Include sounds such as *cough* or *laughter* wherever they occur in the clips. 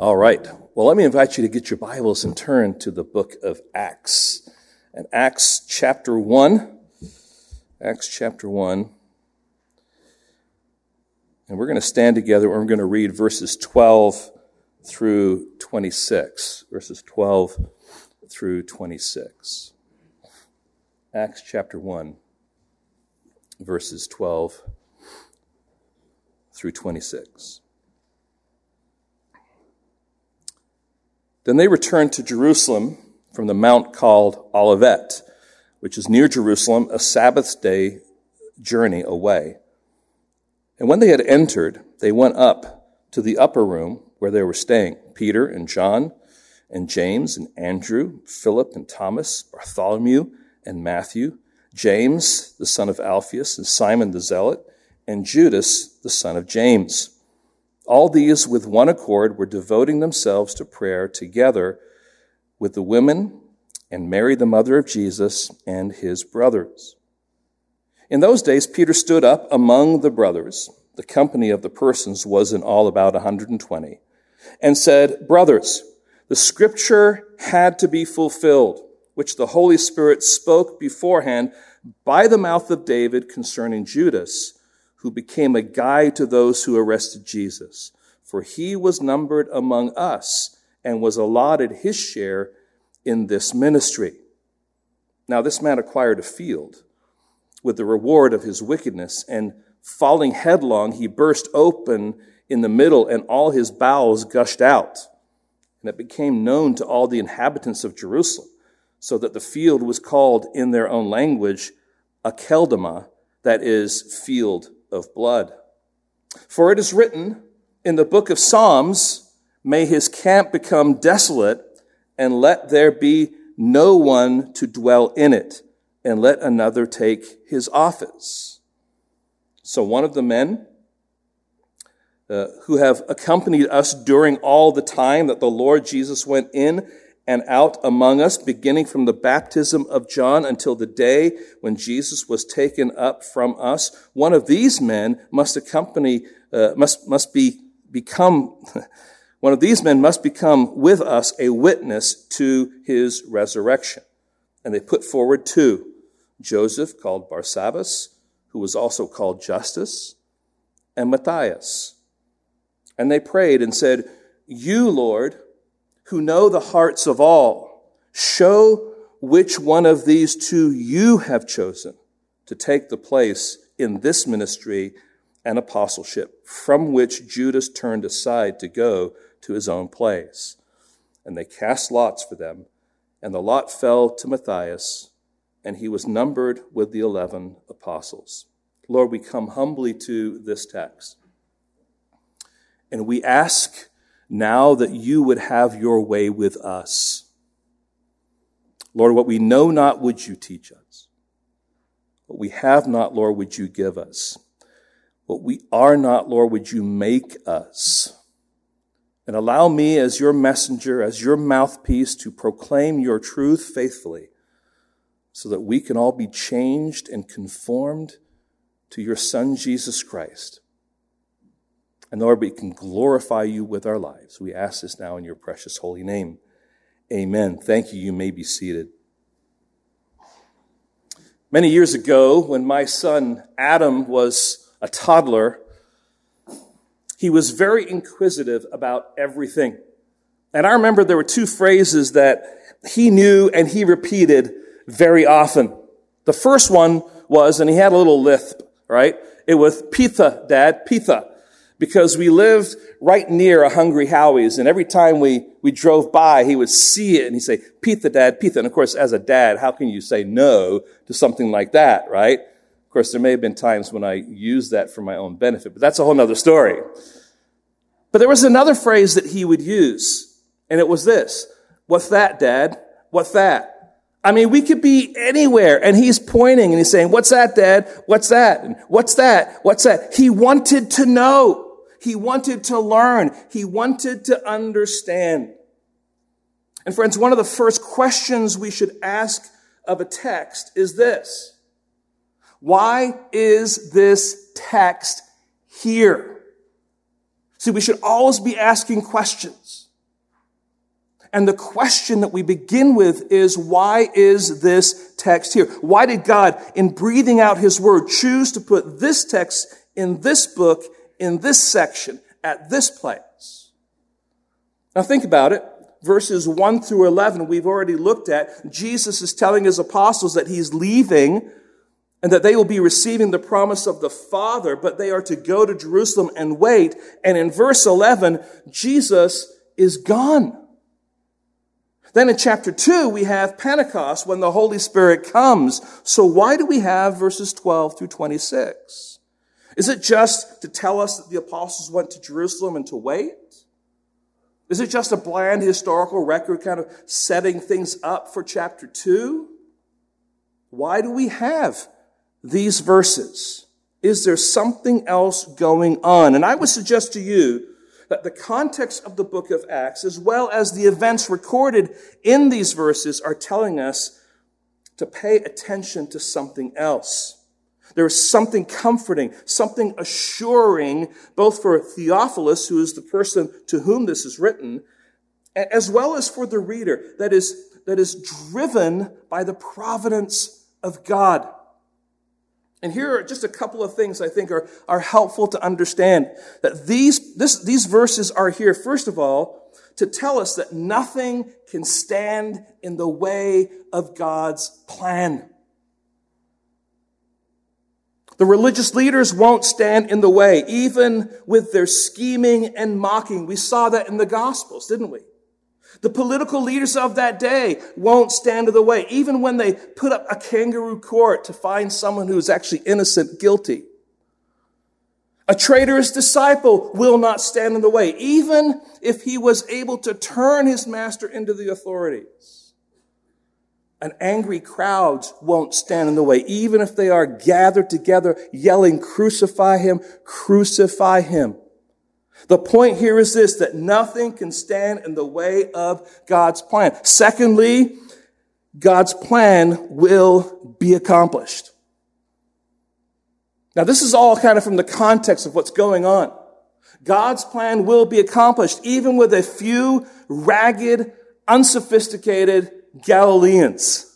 All right. Well, let me invite you to get your Bibles and turn to the book of Acts. And Acts chapter 1. Acts chapter 1. And we're going to stand together and we're going to read verses 12 through 26. Verses 12 through 26. Acts chapter 1, verses 12 through 26. Then they returned to Jerusalem from the mount called Olivet, which is near Jerusalem, a Sabbath day journey away. And when they had entered, they went up to the upper room where they were staying Peter and John and James and Andrew, Philip and Thomas, Bartholomew and Matthew, James, the son of Alphaeus, and Simon the Zealot, and Judas, the son of James. All these, with one accord, were devoting themselves to prayer together with the women and Mary, the mother of Jesus, and his brothers. In those days, Peter stood up among the brothers. The company of the persons was in all about 120 and said, Brothers, the scripture had to be fulfilled, which the Holy Spirit spoke beforehand by the mouth of David concerning Judas who became a guide to those who arrested Jesus. For he was numbered among us and was allotted his share in this ministry. Now, this man acquired a field with the reward of his wickedness, and falling headlong, he burst open in the middle, and all his bowels gushed out. And it became known to all the inhabitants of Jerusalem, so that the field was called in their own language Akeldama, that is, field of blood. For it is written in the book of Psalms, May his camp become desolate, and let there be no one to dwell in it, and let another take his office. So one of the men uh, who have accompanied us during all the time that the Lord Jesus went in and out among us, beginning from the baptism of John until the day when Jesus was taken up from us. One of these men must accompany, uh, must, must be, become, *laughs* one of these men must become with us a witness to his resurrection. And they put forward two, Joseph called Barsabbas, who was also called Justus, and Matthias. And they prayed and said, You, Lord, who know the hearts of all, show which one of these two you have chosen to take the place in this ministry and apostleship from which Judas turned aside to go to his own place. And they cast lots for them, and the lot fell to Matthias, and he was numbered with the eleven apostles. Lord, we come humbly to this text, and we ask now that you would have your way with us. Lord, what we know not, would you teach us? What we have not, Lord, would you give us? What we are not, Lord, would you make us? And allow me as your messenger, as your mouthpiece to proclaim your truth faithfully so that we can all be changed and conformed to your son, Jesus Christ. And Lord, we can glorify you with our lives. We ask this now in your precious holy name. Amen. Thank you. You may be seated. Many years ago, when my son Adam was a toddler, he was very inquisitive about everything. And I remember there were two phrases that he knew and he repeated very often. The first one was, and he had a little lisp, right? It was pizza, dad, pizza because we lived right near a Hungry Howie's, and every time we, we drove by, he would see it and he'd say, Pizza, Dad, pizza. And of course, as a dad, how can you say no to something like that, right? Of course, there may have been times when I used that for my own benefit, but that's a whole other story. But there was another phrase that he would use, and it was this. What's that, Dad? What's that? I mean, we could be anywhere and he's pointing and he's saying, what's that, dad? What's that? What's that? What's that? He wanted to know. He wanted to learn. He wanted to understand. And friends, one of the first questions we should ask of a text is this. Why is this text here? See, we should always be asking questions. And the question that we begin with is, why is this text here? Why did God, in breathing out his word, choose to put this text in this book, in this section, at this place? Now think about it. Verses 1 through 11, we've already looked at. Jesus is telling his apostles that he's leaving and that they will be receiving the promise of the Father, but they are to go to Jerusalem and wait. And in verse 11, Jesus is gone. Then in chapter 2, we have Pentecost when the Holy Spirit comes. So why do we have verses 12 through 26? Is it just to tell us that the apostles went to Jerusalem and to wait? Is it just a bland historical record kind of setting things up for chapter 2? Why do we have these verses? Is there something else going on? And I would suggest to you that the context of the book of Acts, as well as the events recorded in these verses, are telling us to pay attention to something else. There is something comforting, something assuring, both for Theophilus, who is the person to whom this is written, as well as for the reader, that is, that is driven by the providence of God. And here are just a couple of things I think are, are helpful to understand that these, this, these verses are here, first of all, to tell us that nothing can stand in the way of God's plan. The religious leaders won't stand in the way, even with their scheming and mocking. We saw that in the Gospels, didn't we? The political leaders of that day won't stand in the way, even when they put up a kangaroo court to find someone who is actually innocent guilty. A traitorous disciple will not stand in the way, even if he was able to turn his master into the authorities. An angry crowd won't stand in the way, even if they are gathered together yelling, crucify him, crucify him. The point here is this, that nothing can stand in the way of God's plan. Secondly, God's plan will be accomplished. Now, this is all kind of from the context of what's going on. God's plan will be accomplished even with a few ragged, unsophisticated Galileans.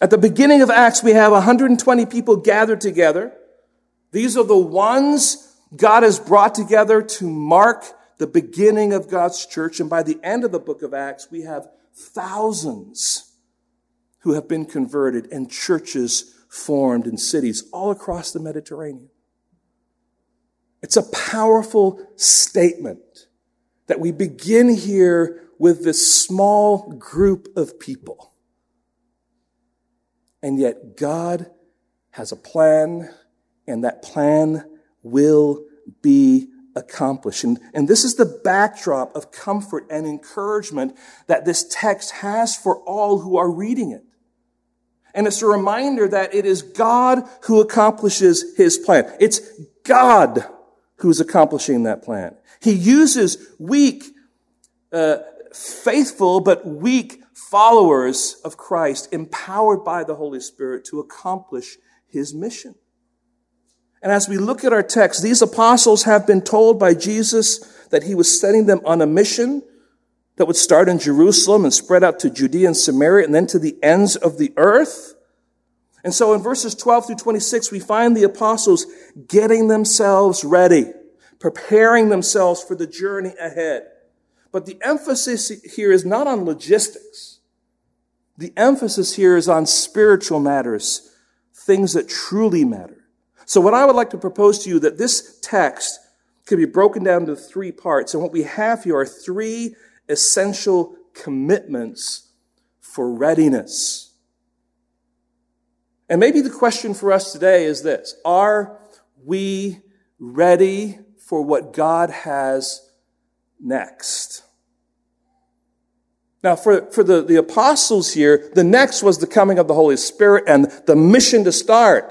At the beginning of Acts, we have 120 people gathered together. These are the ones God has brought together to mark the beginning of God's church. And by the end of the book of Acts, we have thousands who have been converted and churches formed in cities all across the Mediterranean. It's a powerful statement that we begin here with this small group of people. And yet God has a plan, and that plan will be accomplished. And, and this is the backdrop of comfort and encouragement that this text has for all who are reading it. And it's a reminder that it is God who accomplishes his plan. It's God who's accomplishing that plan. He uses weak, uh, faithful, but weak followers of Christ, empowered by the Holy Spirit to accomplish his mission. And as we look at our text, these apostles have been told by Jesus that he was sending them on a mission that would start in Jerusalem and spread out to Judea and Samaria and then to the ends of the earth. And so in verses 12 through 26, we find the apostles getting themselves ready, preparing themselves for the journey ahead. But the emphasis here is not on logistics. The emphasis here is on spiritual matters, things that truly matter. So what I would like to propose to you that this text can be broken down into three parts. And what we have here are three essential commitments for readiness. And maybe the question for us today is this. Are we ready for what God has next? Now, for, for the, the apostles here, the next was the coming of the Holy Spirit and the mission to start.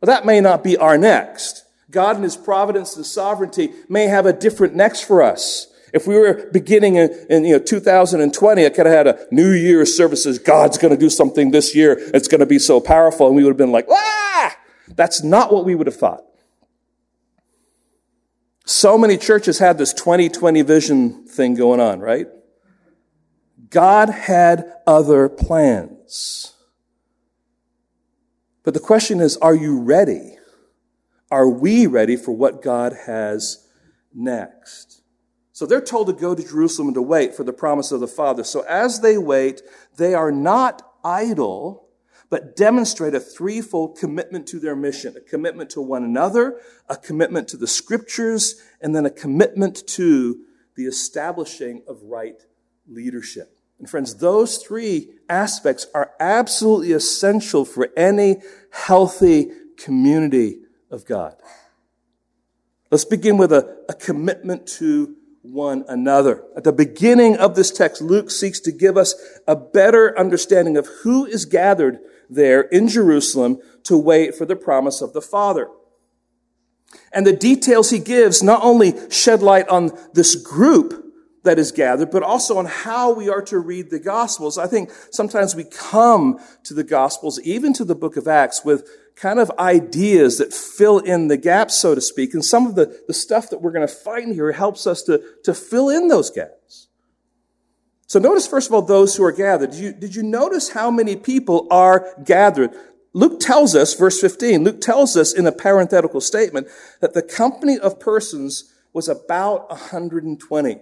Well, that may not be our next. God in His providence and sovereignty may have a different next for us. If we were beginning in, in you know 2020, I could have had a New Year's services. God's going to do something this year. It's going to be so powerful, and we would have been like, ah! That's not what we would have thought. So many churches had this 2020 vision thing going on, right? God had other plans. But the question is, are you ready? Are we ready for what God has next? So they're told to go to Jerusalem and to wait for the promise of the Father. So as they wait, they are not idle, but demonstrate a threefold commitment to their mission a commitment to one another, a commitment to the scriptures, and then a commitment to the establishing of right leadership. And friends, those three aspects are absolutely essential for any healthy community of God. Let's begin with a, a commitment to one another. At the beginning of this text, Luke seeks to give us a better understanding of who is gathered there in Jerusalem to wait for the promise of the Father. And the details he gives not only shed light on this group that is gathered, but also on how we are to read the Gospels. I think sometimes we come to the Gospels, even to the book of Acts, with kind of ideas that fill in the gaps, so to speak. And some of the, the stuff that we're going to find here helps us to, to fill in those gaps. So notice, first of all, those who are gathered. Did you, did you notice how many people are gathered? Luke tells us, verse 15, Luke tells us in a parenthetical statement that the company of persons was about 120.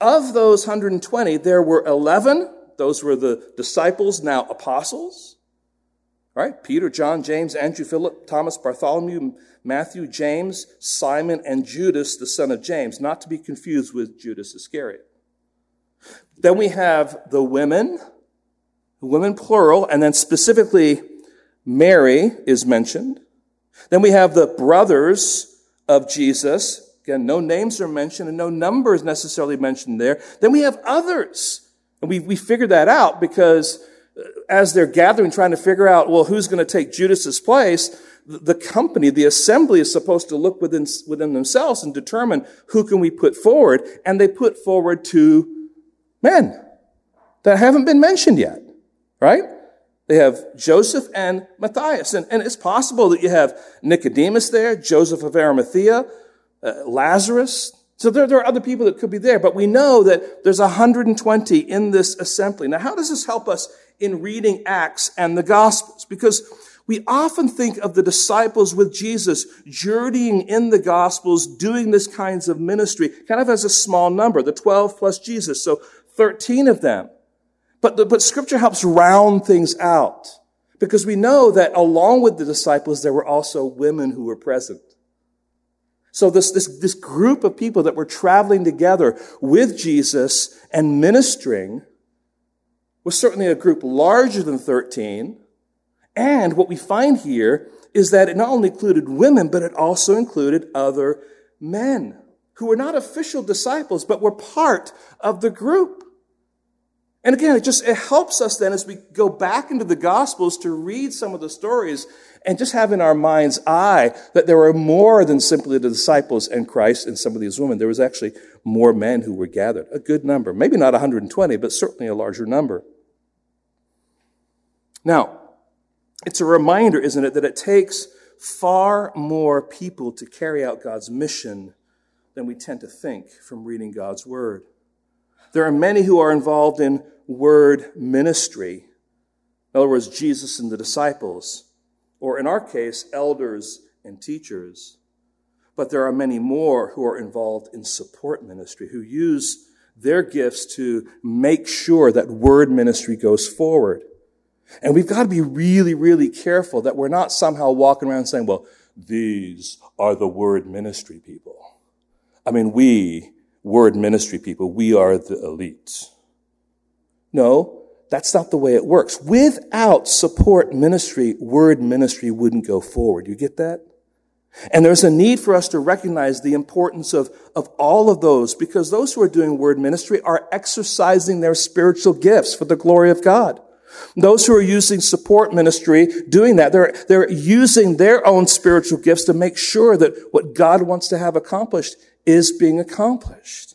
Of those 120, there were 11. Those were the disciples, now apostles. Right? Peter, John, James, Andrew, Philip, Thomas, Bartholomew, Matthew, James, Simon, and Judas, the son of James, not to be confused with Judas Iscariot. Then we have the women, the women plural, and then specifically Mary is mentioned. Then we have the brothers of Jesus. Again, no names are mentioned and no numbers necessarily mentioned there. Then we have others. And we, we figured that out because as they're gathering, trying to figure out, well, who's going to take Judas's place, the company, the assembly is supposed to look within, within themselves and determine who can we put forward. And they put forward two men that haven't been mentioned yet, right? They have Joseph and Matthias. And, and it's possible that you have Nicodemus there, Joseph of Arimathea, uh, Lazarus. So there, there are other people that could be there, but we know that there's 120 in this assembly. Now, how does this help us in reading Acts and the Gospels because we often think of the disciples with Jesus journeying in the Gospels, doing this kinds of ministry, kind of as a small number, the 12 plus Jesus. So 13 of them. But, but scripture helps round things out because we know that along with the disciples, there were also women who were present. So this, this, this group of people that were traveling together with Jesus and ministering was certainly a group larger than 13. And what we find here is that it not only included women, but it also included other men who were not official disciples, but were part of the group. And again, it just, it helps us then as we go back into the gospels to read some of the stories and just have in our mind's eye that there were more than simply the disciples and Christ and some of these women. There was actually more men who were gathered. A good number. Maybe not 120, but certainly a larger number. Now, it's a reminder, isn't it, that it takes far more people to carry out God's mission than we tend to think from reading God's Word. There are many who are involved in word ministry. In other words, Jesus and the disciples, or in our case, elders and teachers. But there are many more who are involved in support ministry, who use their gifts to make sure that word ministry goes forward. And we've got to be really, really careful that we're not somehow walking around saying, well, these are the word ministry people. I mean, we, word ministry people, we are the elite. No, that's not the way it works. Without support ministry, word ministry wouldn't go forward. You get that? And there's a need for us to recognize the importance of, of all of those because those who are doing word ministry are exercising their spiritual gifts for the glory of God. Those who are using support ministry, doing that, they're, they're using their own spiritual gifts to make sure that what God wants to have accomplished is being accomplished.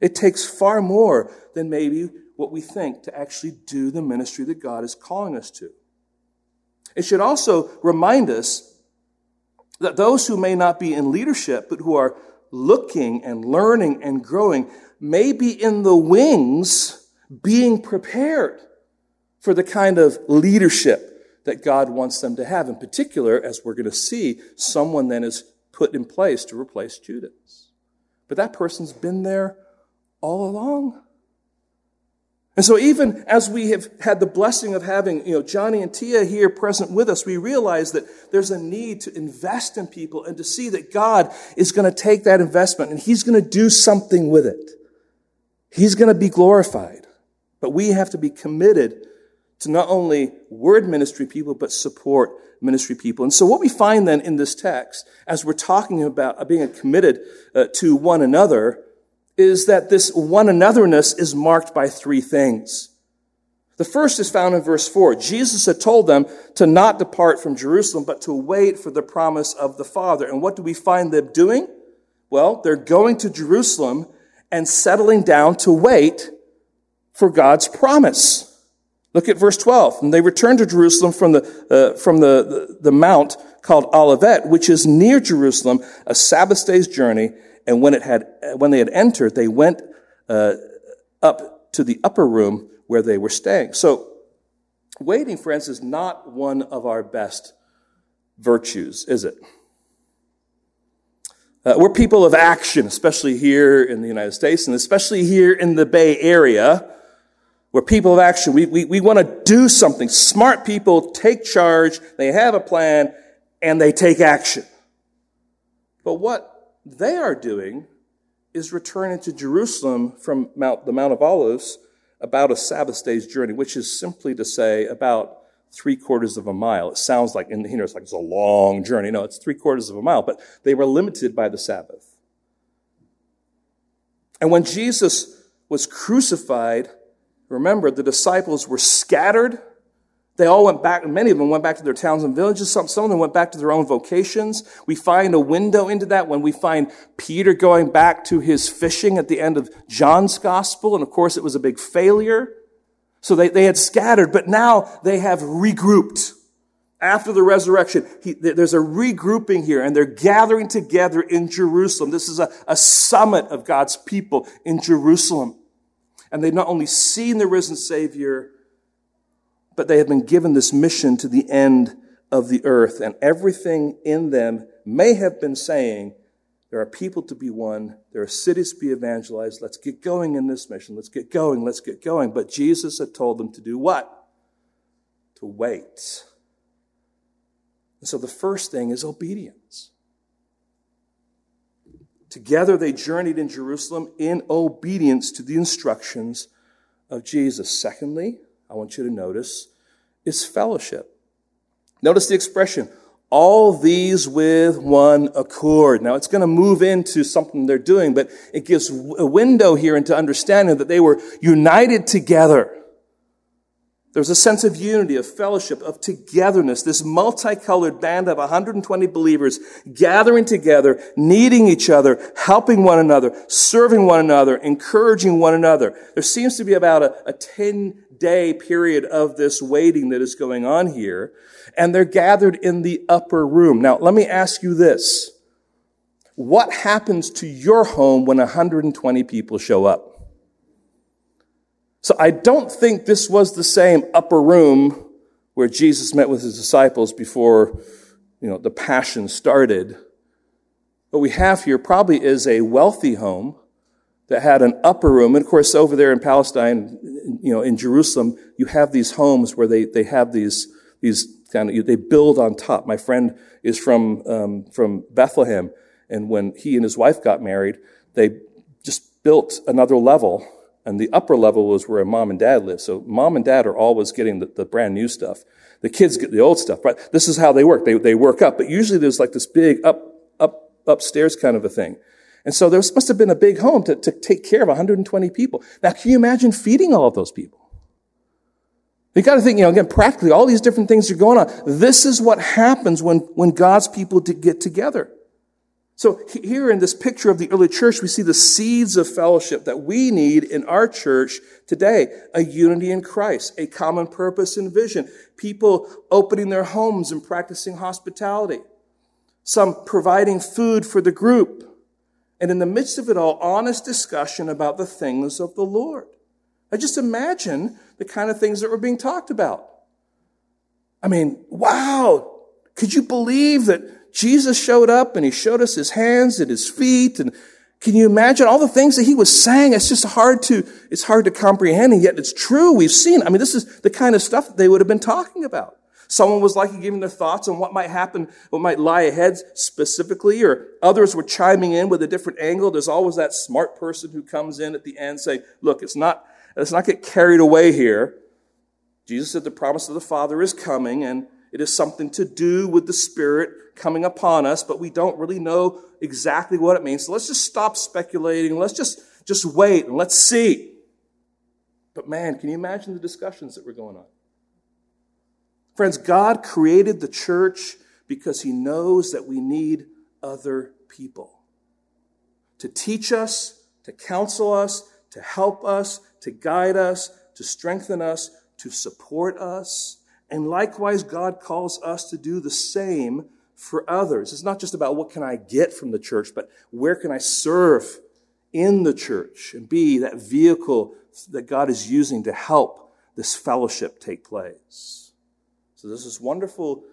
It takes far more than maybe what we think to actually do the ministry that God is calling us to. It should also remind us That those who may not be in leadership, but who are looking and learning and growing, may be in the wings being prepared for the kind of leadership that God wants them to have. In particular, as we're going to see, someone then is put in place to replace Judas. But that person's been there all along. And so even as we have had the blessing of having, you know, Johnny and Tia here present with us, we realize that there's a need to invest in people and to see that God is going to take that investment and He's going to do something with it. He's going to be glorified. But we have to be committed to not only word ministry people, but support ministry people. And so what we find then in this text, as we're talking about being committed uh, to one another, is that this one anotherness is marked by three things. The first is found in verse 4. Jesus had told them to not depart from Jerusalem, but to wait for the promise of the Father. And what do we find them doing? Well, they're going to Jerusalem and settling down to wait for God's promise. Look at verse 12. And they returned to Jerusalem from the, uh, from the, the, the mount called Olivet, which is near Jerusalem, a Sabbath day's journey. And when it had, when they had entered, they went, uh, up to the upper room where they were staying. So, waiting, friends, is not one of our best virtues, is it? Uh, we're people of action, especially here in the United States and especially here in the Bay Area. We're people of action. We, we, we want to do something. Smart people take charge, they have a plan, and they take action. But what they are doing is returning to Jerusalem from Mount, the Mount of Olives about a Sabbath day's journey, which is simply to say about three quarters of a mile. It sounds like, in here it's like it's a long journey. No, it's three quarters of a mile, but they were limited by the Sabbath. And when Jesus was crucified, Remember, the disciples were scattered. They all went back, many of them went back to their towns and villages. Some, some of them went back to their own vocations. We find a window into that when we find Peter going back to his fishing at the end of John's gospel. And of course, it was a big failure. So they, they had scattered, but now they have regrouped. After the resurrection, he, there's a regrouping here and they're gathering together in Jerusalem. This is a, a summit of God's people in Jerusalem and they've not only seen the risen Savior, but they have been given this mission to the end of the earth. And everything in them may have been saying, there are people to be won. There are cities to be evangelized. Let's get going in this mission. Let's get going. Let's get going. But Jesus had told them to do what? To wait. And so the first thing is obedience. Together they journeyed in Jerusalem in obedience to the instructions of Jesus. Secondly, I want you to notice is fellowship. Notice the expression, all these with one accord. Now it's going to move into something they're doing, but it gives a window here into understanding that they were united together. There's a sense of unity, of fellowship, of togetherness, this multicolored band of 120 believers gathering together, needing each other, helping one another, serving one another, encouraging one another. There seems to be about a, a 10 day period of this waiting that is going on here, and they're gathered in the upper room. Now, let me ask you this. What happens to your home when 120 people show up? So I don't think this was the same upper room where Jesus met with his disciples before, you know, the passion started. What we have here probably is a wealthy home that had an upper room. And of course, over there in Palestine, you know, in Jerusalem, you have these homes where they, they have these, these kind of, they build on top. My friend is from, um, from Bethlehem. And when he and his wife got married, they just built another level and the upper level was where mom and dad lived. So mom and dad are always getting the, the brand new stuff. The kids get the old stuff, but this is how they work. They, they work up, but usually there's like this big up, up, upstairs kind of a thing. And so there must have been a big home to, to take care of 120 people. Now, can you imagine feeding all of those people? You got to think, you know, again, practically all these different things are going on. This is what happens when, when God's people get together. So here in this picture of the early church, we see the seeds of fellowship that we need in our church today. A unity in Christ, a common purpose and vision, people opening their homes and practicing hospitality. some providing food for the group, and in the midst of it all, honest discussion about the things of the Lord. I just imagine the kind of things that were being talked about. I mean, wow, could you believe that Jesus showed up and he showed us his hands and his feet and can you imagine all the things that he was saying? It's just hard to, it's hard to comprehend, and yet it's true. We've seen. I mean, this is the kind of stuff that they would have been talking about. Someone was likely giving their thoughts on what might happen, what might lie ahead specifically, or others were chiming in with a different angle. There's always that smart person who comes in at the end saying, look, it's not, let's not get carried away here. Jesus said the promise of the Father is coming, and it is something to do with the Spirit coming upon us, but we don't really know exactly what it means. So let's just stop speculating. Let's just, just wait and let's see. But man, can you imagine the discussions that were going on? Friends, God created the church because he knows that we need other people to teach us, to counsel us, to help us, to guide us, to strengthen us, to support us. And likewise, God calls us to do the same for others. It's not just about what can I get from the church, but where can I serve in the church and be that vehicle that God is using to help this fellowship take place. So there's this wonderful,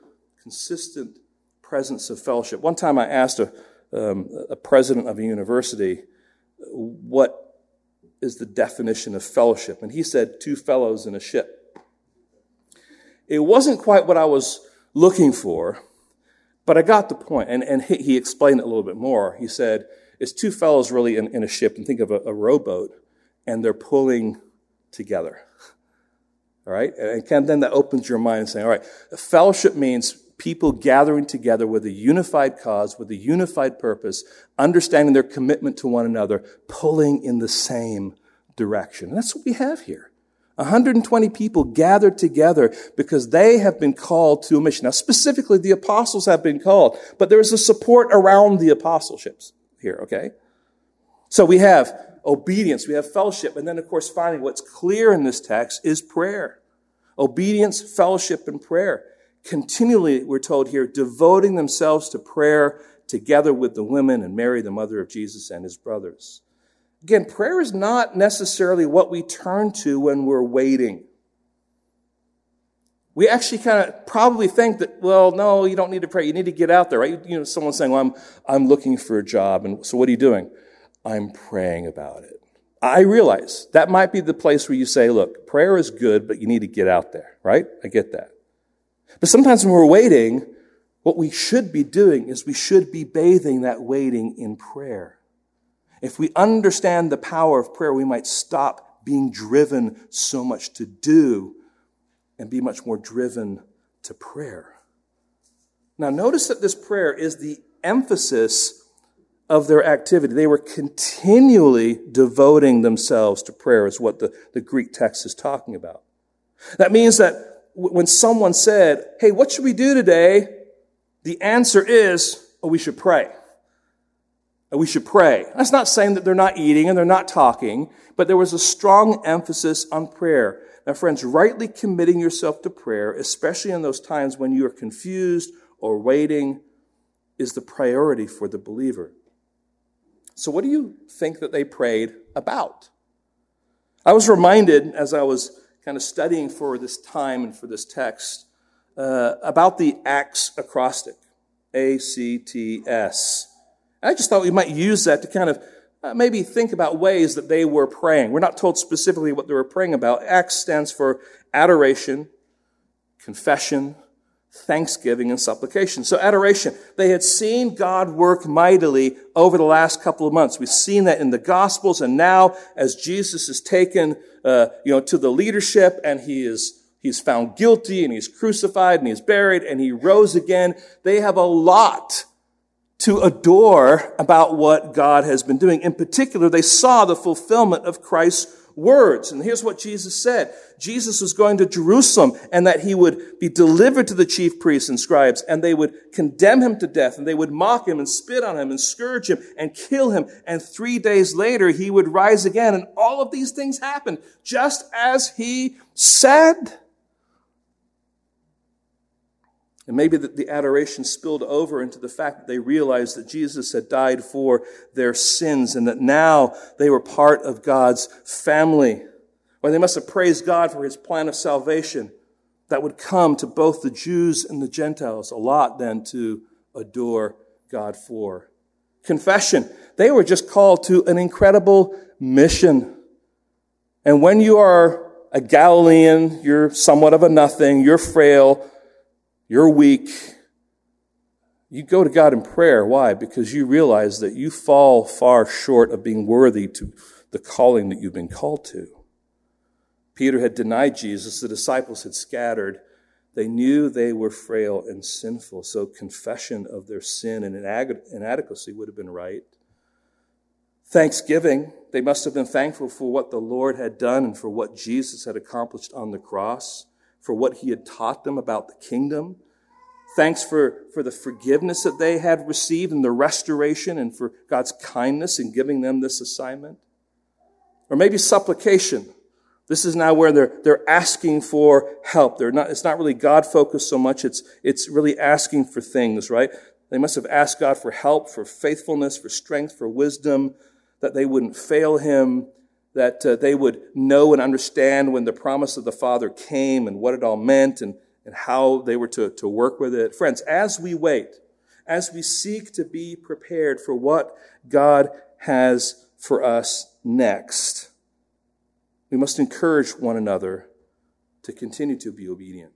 consistent presence of fellowship. One time I asked a, um, a president of a university, what is the definition of fellowship? And he said, two fellows in a ship. It wasn't quite what I was looking for, but I got the point. and, and he, he explained it a little bit more. He said, it's two fellows really in, in a ship, and think of a, a rowboat, and they're pulling together. All right? And then that opens your mind and saying, all right, fellowship means people gathering together with a unified cause, with a unified purpose, understanding their commitment to one another, pulling in the same direction. And that's what we have here. 120 people gathered together because they have been called to a mission. Now, specifically, the apostles have been called, but there is a support around the apostleships here, okay? So we have obedience, we have fellowship, and then, of course, finally, what's clear in this text is prayer. Obedience, fellowship, and prayer. Continually, we're told here, devoting themselves to prayer together with the women and Mary, the mother of Jesus, and his brothers. Again, prayer is not necessarily what we turn to when we're waiting. We actually kind of probably think that, well, no, you don't need to pray. You need to get out there, right? You know, someone saying, well, I'm, I'm looking for a job. And so what are you doing? I'm praying about it. I realize that might be the place where you say, look, prayer is good, but you need to get out there, right? I get that. But sometimes when we're waiting, what we should be doing is we should be bathing that waiting in prayer. If we understand the power of prayer, we might stop being driven so much to do and be much more driven to prayer. Now, notice that this prayer is the emphasis of their activity. They were continually devoting themselves to prayer, is what the, the Greek text is talking about. That means that when someone said, Hey, what should we do today? The answer is, Oh, we should pray we should pray. That's not saying that they're not eating and they're not talking, but there was a strong emphasis on prayer. Now, friends, rightly committing yourself to prayer, especially in those times when you are confused or waiting, is the priority for the believer. So, what do you think that they prayed about? I was reminded as I was kind of studying for this time and for this text uh, about the Acts acrostic A C T S. I just thought we might use that to kind of uh, maybe think about ways that they were praying. We're not told specifically what they were praying about. Acts stands for adoration, confession, thanksgiving, and supplication. So adoration. They had seen God work mightily over the last couple of months. We've seen that in the Gospels, and now as Jesus is taken, uh, you know, to the leadership, and he is he's found guilty, and he's crucified, and he's buried, and he rose again. They have a lot to adore about what God has been doing. In particular, they saw the fulfillment of Christ's words. And here's what Jesus said. Jesus was going to Jerusalem and that he would be delivered to the chief priests and scribes and they would condemn him to death and they would mock him and spit on him and scourge him and kill him. And three days later, he would rise again. And all of these things happened just as he said. And maybe the, the adoration spilled over into the fact that they realized that Jesus had died for their sins and that now they were part of God's family. Or they must have praised God for his plan of salvation that would come to both the Jews and the Gentiles. A lot then to adore God for. Confession. They were just called to an incredible mission. And when you are a Galilean, you're somewhat of a nothing, you're frail, you're weak. You go to God in prayer. Why? Because you realize that you fall far short of being worthy to the calling that you've been called to. Peter had denied Jesus. The disciples had scattered. They knew they were frail and sinful. So confession of their sin and inadequacy would have been right. Thanksgiving. They must have been thankful for what the Lord had done and for what Jesus had accomplished on the cross for what he had taught them about the kingdom. Thanks for, for the forgiveness that they had received and the restoration and for God's kindness in giving them this assignment. Or maybe supplication. This is now where they're, they're asking for help. They're not, it's not really God focused so much. It's, it's really asking for things, right? They must have asked God for help, for faithfulness, for strength, for wisdom, that they wouldn't fail him, that uh, they would know and understand when the promise of the Father came and what it all meant and, and how they were to, to work with it. Friends, as we wait, as we seek to be prepared for what God has for us next, we must encourage one another to continue to be obedient.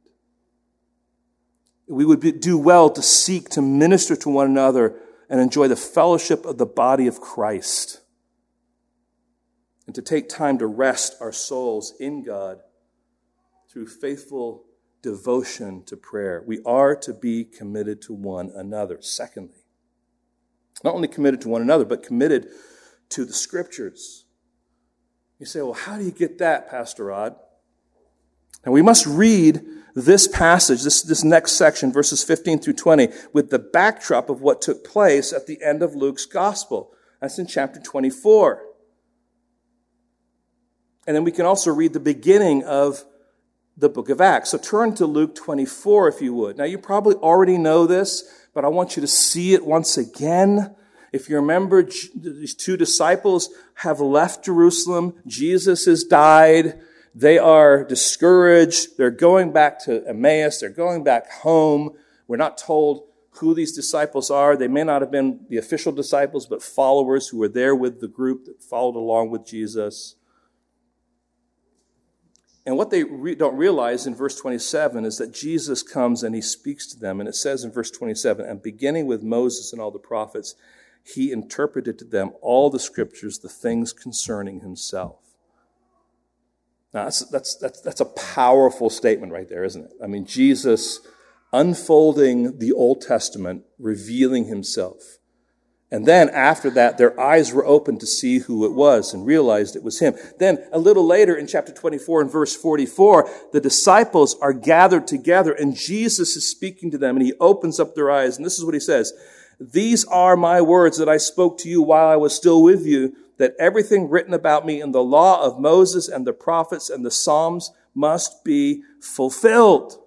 We would be, do well to seek to minister to one another and enjoy the fellowship of the body of Christ and to take time to rest our souls in God through faithful devotion to prayer. We are to be committed to one another. Secondly, not only committed to one another, but committed to the scriptures. You say, well, how do you get that, Pastor Rod? And we must read this passage, this, this next section, verses 15 through 20, with the backdrop of what took place at the end of Luke's gospel. That's in chapter 24. And then we can also read the beginning of the book of Acts. So turn to Luke 24 if you would. Now you probably already know this, but I want you to see it once again. If you remember, these two disciples have left Jerusalem. Jesus has died. They are discouraged. They're going back to Emmaus. They're going back home. We're not told who these disciples are. They may not have been the official disciples, but followers who were there with the group that followed along with Jesus. And what they re- don't realize in verse 27 is that Jesus comes and he speaks to them. And it says in verse 27, and beginning with Moses and all the prophets, he interpreted to them all the scriptures, the things concerning himself. Now, that's, that's, that's, that's a powerful statement right there, isn't it? I mean, Jesus unfolding the Old Testament, revealing himself. And then after that, their eyes were opened to see who it was and realized it was him. Then a little later in chapter 24 and verse 44, the disciples are gathered together and Jesus is speaking to them and he opens up their eyes. And this is what he says. These are my words that I spoke to you while I was still with you, that everything written about me in the law of Moses and the prophets and the Psalms must be fulfilled.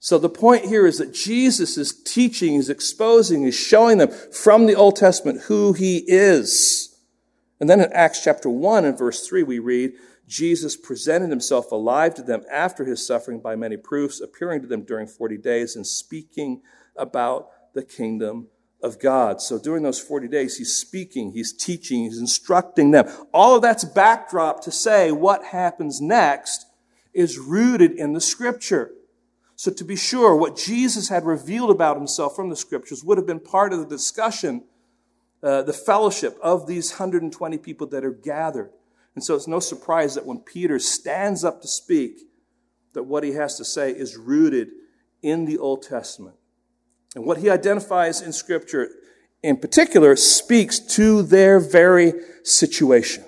So the point here is that Jesus is teaching, is exposing, is showing them from the Old Testament who he is. And then in Acts chapter 1 and verse 3, we read, Jesus presented himself alive to them after his suffering by many proofs, appearing to them during 40 days and speaking about the kingdom of God. So during those 40 days, he's speaking, he's teaching, he's instructing them. All of that's backdrop to say what happens next is rooted in the scripture. So, to be sure, what Jesus had revealed about himself from the scriptures would have been part of the discussion, uh, the fellowship of these 120 people that are gathered. And so, it's no surprise that when Peter stands up to speak, that what he has to say is rooted in the Old Testament. And what he identifies in Scripture, in particular, speaks to their very situation.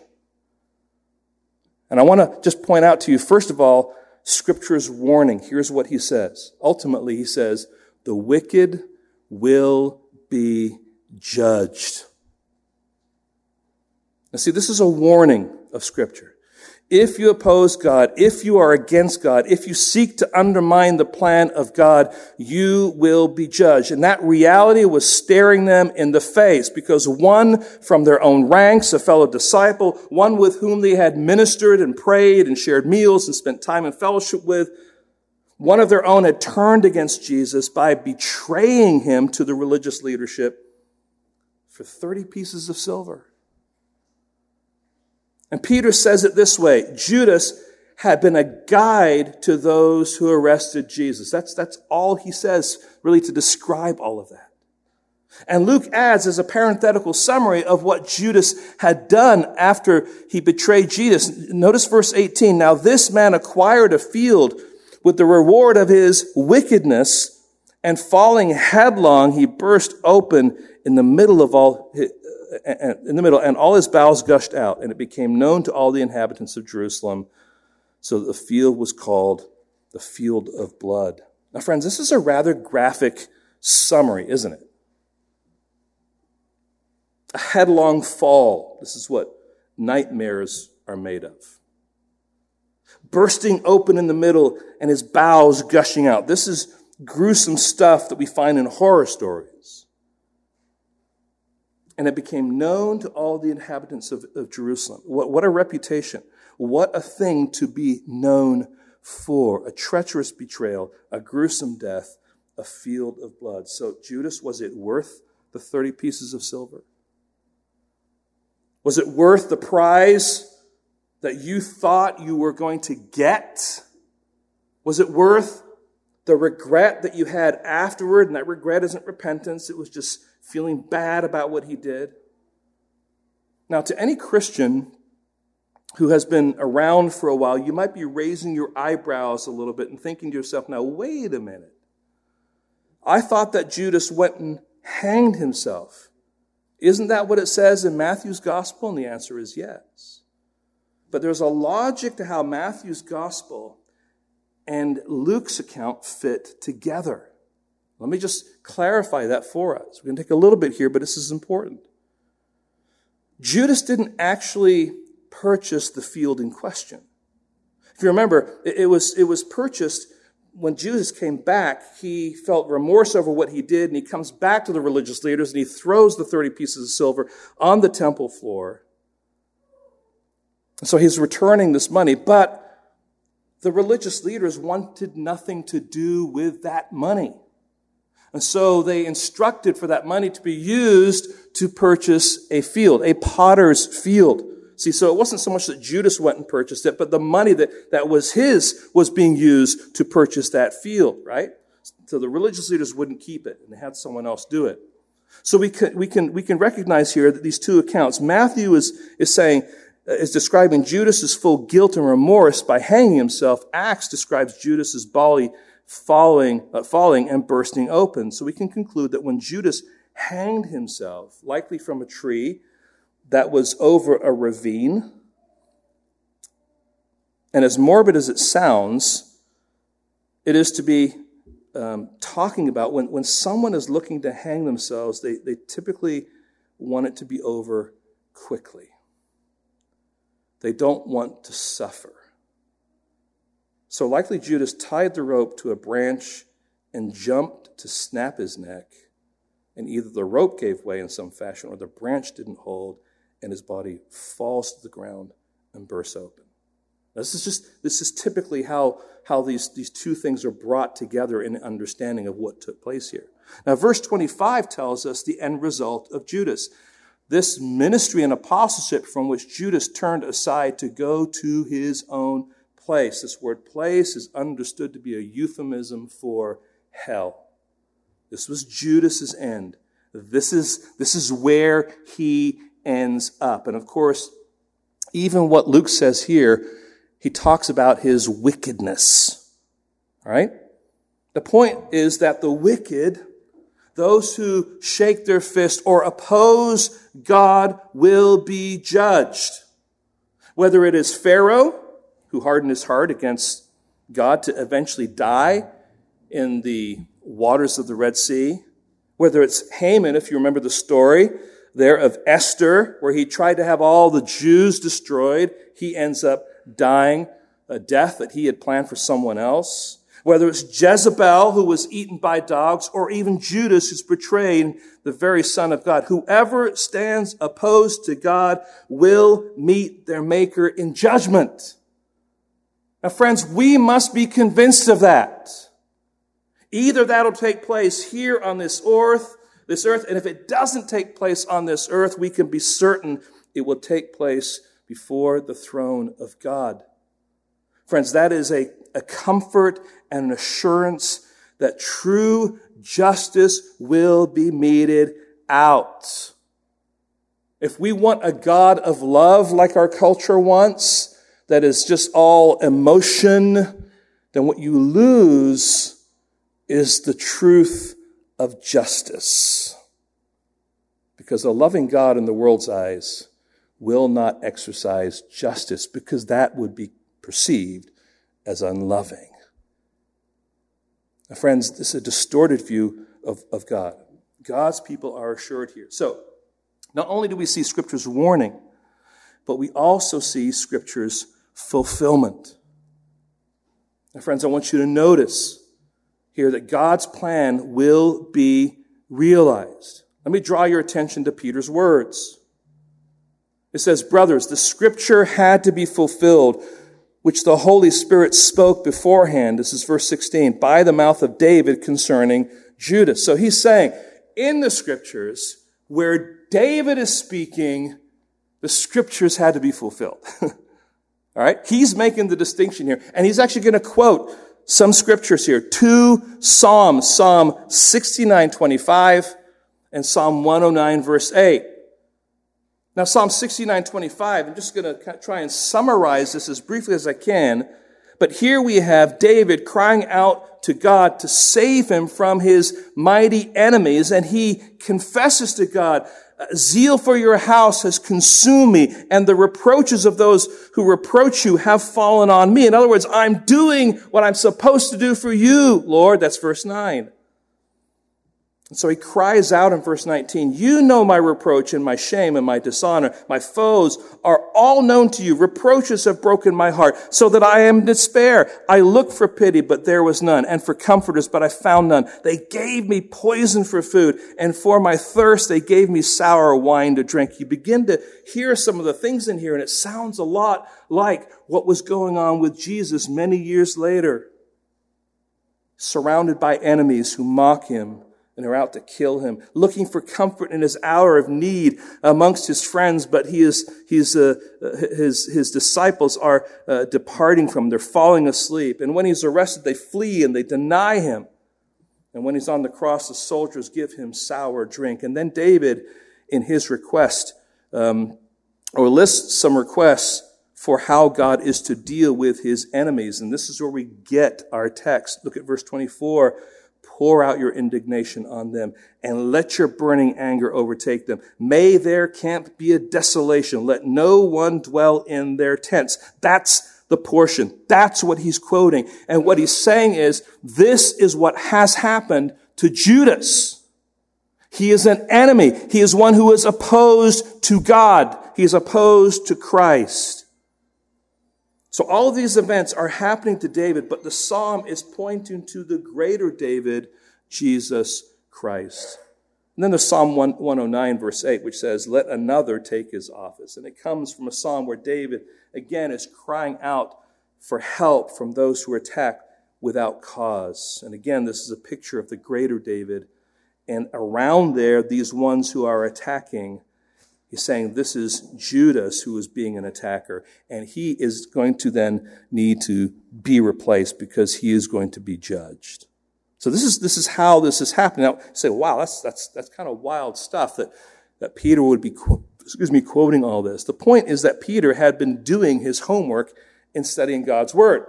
And I want to just point out to you, first of all, Scripture's warning. Here's what he says. Ultimately, he says, the wicked will be judged. Now, see, this is a warning of Scripture. If you oppose God, if you are against God, if you seek to undermine the plan of God, you will be judged. And that reality was staring them in the face because one from their own ranks, a fellow disciple, one with whom they had ministered and prayed and shared meals and spent time in fellowship with, one of their own had turned against Jesus by betraying him to the religious leadership for 30 pieces of silver. And Peter says it this way Judas had been a guide to those who arrested Jesus. That's, that's all he says, really, to describe all of that. And Luke adds as a parenthetical summary of what Judas had done after he betrayed Jesus. Notice verse 18. Now this man acquired a field with the reward of his wickedness, and falling headlong, he burst open in the middle of all in the middle, and all his bowels gushed out, and it became known to all the inhabitants of Jerusalem. So that the field was called the field of blood. Now, friends, this is a rather graphic summary, isn't it? A headlong fall. This is what nightmares are made of. Bursting open in the middle and his bowels gushing out. This is gruesome stuff that we find in horror stories and it became known to all the inhabitants of, of Jerusalem. What, what a reputation. What a thing to be known for. A treacherous betrayal, a gruesome death, a field of blood. So, Judas, was it worth the 30 pieces of silver? Was it worth the prize that you thought you were going to get? Was it worth the regret that you had afterward? And that regret isn't repentance, it was just feeling bad about what he did. Now, to any Christian who has been around for a while, you might be raising your eyebrows a little bit and thinking to yourself, now, wait a minute. I thought that Judas went and hanged himself. Isn't that what it says in Matthew's gospel? And the answer is yes. But there's a logic to how Matthew's gospel and Luke's account fit together. Let me just clarify that for us. We're going to take a little bit here, but this is important. Judas didn't actually purchase the field in question. If you remember, it was, it was purchased when Judas came back. He felt remorse over what he did, and he comes back to the religious leaders and he throws the 30 pieces of silver on the temple floor. So he's returning this money, but the religious leaders wanted nothing to do with that money. And so they instructed for that money to be used to purchase a field, a potter's field. See, so it wasn't so much that Judas went and purchased it, but the money that, that was his was being used to purchase that field, right? So the religious leaders wouldn't keep it, and they had someone else do it. So we can, we can, we can recognize here that these two accounts, Matthew is, is saying, uh, is describing Judas's full guilt and remorse by hanging himself. Acts describes Judas's body falling, uh, falling and bursting open. So we can conclude that when Judas hanged himself, likely from a tree that was over a ravine, and as morbid as it sounds, it is to be um, talking about when, when someone is looking to hang themselves, they, they typically want it to be over quickly. They don't want to suffer. So likely Judas tied the rope to a branch and jumped to snap his neck. And either the rope gave way in some fashion or the branch didn't hold and his body falls to the ground and bursts open. This is just, this is typically how, how these, these two things are brought together in understanding of what took place here. Now, verse 25 tells us the end result of Judas. This ministry and apostleship from which Judas turned aside to go to his own place. This word place is understood to be a euphemism for hell. This was Judas's end. This is, this is where he ends up. And of course, even what Luke says here, he talks about his wickedness. All right? The point is that the wicked, those who shake their fist or oppose God, will be judged. Whether it is Pharaoh, who hardened his heart against God to eventually die in the waters of the Red Sea. Whether it's Haman, if you remember the story there of Esther, where he tried to have all the Jews destroyed, he ends up dying, a death that he had planned for someone else. Whether it's Jezebel who was eaten by dogs or even Judas who's betraying the very son of God. Whoever stands opposed to God will meet their maker in judgment. Now friends, we must be convinced of that. Either that'll take place here on this earth, this earth, and if it doesn't take place on this earth, we can be certain it will take place before the throne of God. Friends, that is a, a comfort and an assurance that true justice will be meted out. If we want a God of love like our culture wants, that is just all emotion, then what you lose is the truth of justice. Because a loving God in the world's eyes will not exercise justice because that would be perceived as unloving. Now, friends, this is a distorted view of, of God. God's people are assured here. So, not only do we see Scripture's warning, but we also see Scripture's fulfillment. Now, friends, I want you to notice here that God's plan will be realized. Let me draw your attention to Peter's words. It says, Brothers, the Scripture had to be fulfilled which the Holy Spirit spoke beforehand. This is verse 16, by the mouth of David concerning Judas. So he's saying, in the scriptures, where David is speaking, the scriptures had to be fulfilled. *laughs* All right? He's making the distinction here. And he's actually going to quote some scriptures here. Two Psalms, Psalm 69, 25 and Psalm 109, verse 8. Now, Psalm 69, 25, I'm just going to try and summarize this as briefly as I can. But here we have David crying out to God to save him from his mighty enemies, and he confesses to God, Zeal for your house has consumed me, and the reproaches of those who reproach you have fallen on me. In other words, I'm doing what I'm supposed to do for you, Lord. That's verse 9. And so he cries out in verse 19, You know my reproach and my shame and my dishonor. My foes are all known to you. Reproaches have broken my heart so that I am in despair. I looked for pity, but there was none, and for comforters, but I found none. They gave me poison for food, and for my thirst they gave me sour wine to drink. You begin to hear some of the things in here, and it sounds a lot like what was going on with Jesus many years later. Surrounded by enemies who mock him and are out to kill him, looking for comfort in his hour of need amongst his friends, but he is, he's, uh, his, his disciples are uh, departing from him. They're falling asleep. And when he's arrested, they flee and they deny him. And when he's on the cross, the soldiers give him sour drink. And then David, in his request, um, or lists some requests for how God is to deal with his enemies. And this is where we get our text. Look at verse 24 pour out your indignation on them and let your burning anger overtake them. May their camp be a desolation. Let no one dwell in their tents. That's the portion. That's what he's quoting. And what he's saying is, this is what has happened to Judas. He is an enemy. He is one who is opposed to God. He is opposed to Christ. So all of these events are happening to David, but the psalm is pointing to the greater David, Jesus Christ. And then the Psalm 109, verse 8, which says, Let another take his office. And it comes from a psalm where David, again, is crying out for help from those who attack without cause. And again, this is a picture of the greater David. And around there, these ones who are attacking He's saying this is Judas who is being an attacker, and he is going to then need to be replaced because he is going to be judged. So this is, this is how this is happening. Now, say, wow, that's, that's, that's kind of wild stuff that, that Peter would be, excuse me, quoting all this. The point is that Peter had been doing his homework in studying God's word.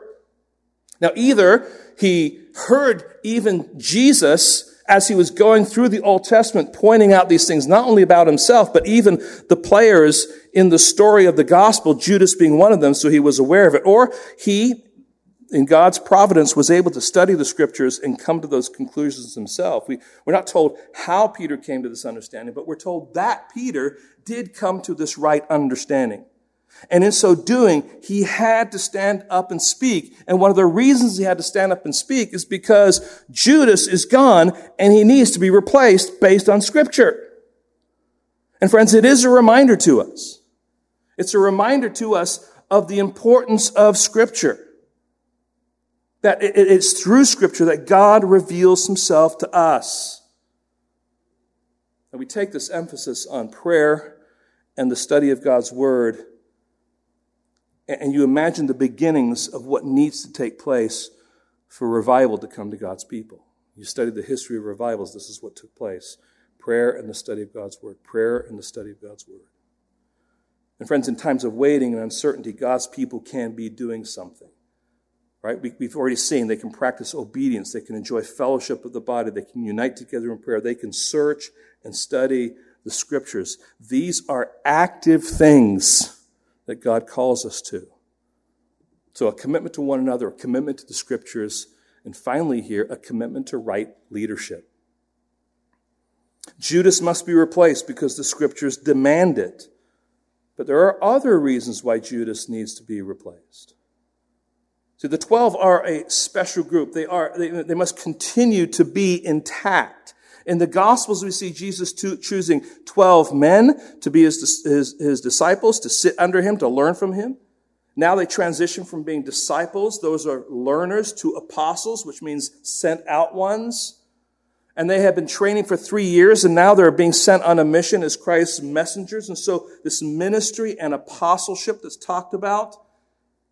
Now, either he heard even Jesus as he was going through the Old Testament, pointing out these things, not only about himself, but even the players in the story of the gospel, Judas being one of them, so he was aware of it. Or he, in God's providence, was able to study the scriptures and come to those conclusions himself. We, we're not told how Peter came to this understanding, but we're told that Peter did come to this right understanding. And in so doing, he had to stand up and speak. And one of the reasons he had to stand up and speak is because Judas is gone and he needs to be replaced based on scripture. And friends, it is a reminder to us. It's a reminder to us of the importance of scripture. That it's through scripture that God reveals himself to us. And we take this emphasis on prayer and the study of God's word and you imagine the beginnings of what needs to take place for revival to come to God's people. You study the history of revivals, this is what took place prayer and the study of God's Word. Prayer and the study of God's Word. And friends, in times of waiting and uncertainty, God's people can be doing something. Right? We, have already seen they can practice obedience, they can enjoy fellowship of the body, they can unite together in prayer, they can search and study the scriptures. These are active things that God calls us to. So, a commitment to one another, a commitment to the scriptures, and finally, here, a commitment to right leadership. Judas must be replaced because the scriptures demand it. But there are other reasons why Judas needs to be replaced. See, the 12 are a special group. They, are, they, they must continue to be intact. In the Gospels, we see Jesus to, choosing 12 men to be his, his, his disciples, to sit under him, to learn from him. Now they transition from being disciples, those are learners, to apostles, which means sent out ones. And they have been training for three years, and now they're being sent on a mission as Christ's messengers. And so, this ministry and apostleship that's talked about,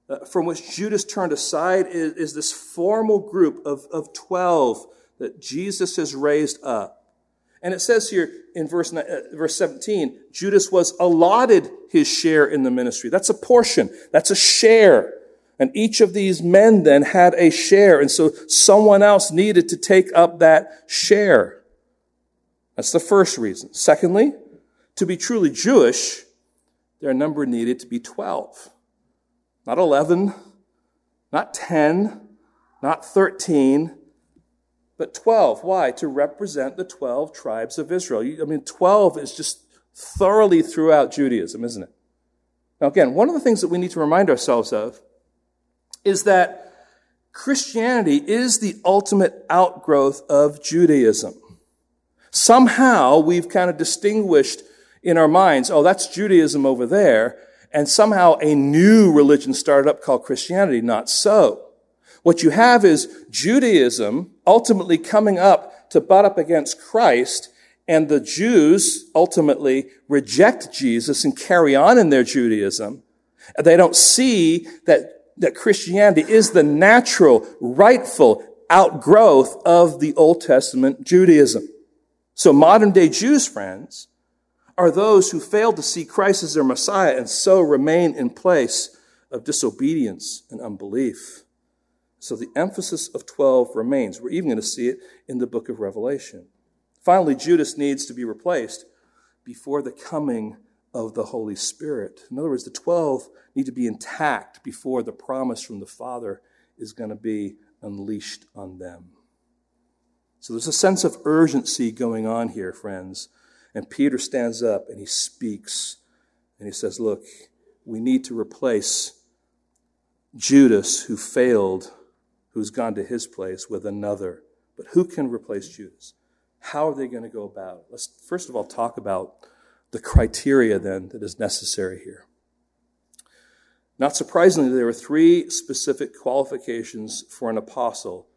uh, from which Judas turned aside, is, is this formal group of, of 12 that Jesus has raised up. And it says here in verse, uh, verse 17, Judas was allotted his share in the ministry. That's a portion. That's a share. And each of these men then had a share. And so someone else needed to take up that share. That's the first reason. Secondly, to be truly Jewish, their number needed to be 12. Not 11, not 10, not 13, but 12. Why? To represent the 12 tribes of Israel. I mean, 12 is just thoroughly throughout Judaism, isn't it? Now, again, one of the things that we need to remind ourselves of is that Christianity is the ultimate outgrowth of Judaism. Somehow we've kind of distinguished in our minds, oh, that's Judaism over there, and somehow a new religion started up called Christianity. Not so. What you have is Judaism ultimately coming up to butt up against Christ, and the Jews ultimately reject Jesus and carry on in their Judaism. They don't see that, that Christianity is the natural, rightful outgrowth of the Old Testament Judaism. So modern day Jews, friends, are those who fail to see Christ as their Messiah and so remain in place of disobedience and unbelief. So the emphasis of 12 remains. We're even going to see it in the book of Revelation. Finally, Judas needs to be replaced before the coming of the Holy Spirit. In other words, the 12 need to be intact before the promise from the Father is going to be unleashed on them. So there's a sense of urgency going on here, friends. And Peter stands up and he speaks and he says, Look, we need to replace Judas who failed who's gone to his place with another. But who can replace Judas? How are they going to go about it? Let's first of all talk about the criteria then that is necessary here. Not surprisingly, there are three specific qualifications for an apostle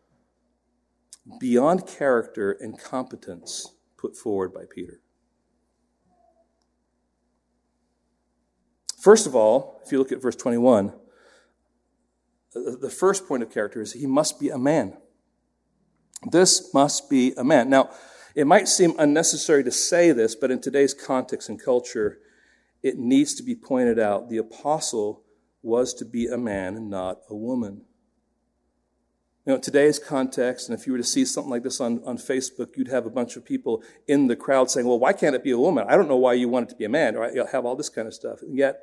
beyond character and competence put forward by Peter. First of all, if you look at verse 21, Uh, the first point of character is he must be a man. This must be a man. Now, it might seem unnecessary to say this, but in today's context and culture, it needs to be pointed out. The apostle was to be a man, and not a woman. You know, today's context, and if you were to see something like this on, on Facebook, you'd have a bunch of people in the crowd saying, well, why can't it be a woman? I don't know why you want it to be a man, or you'll have all this kind of stuff. And yet,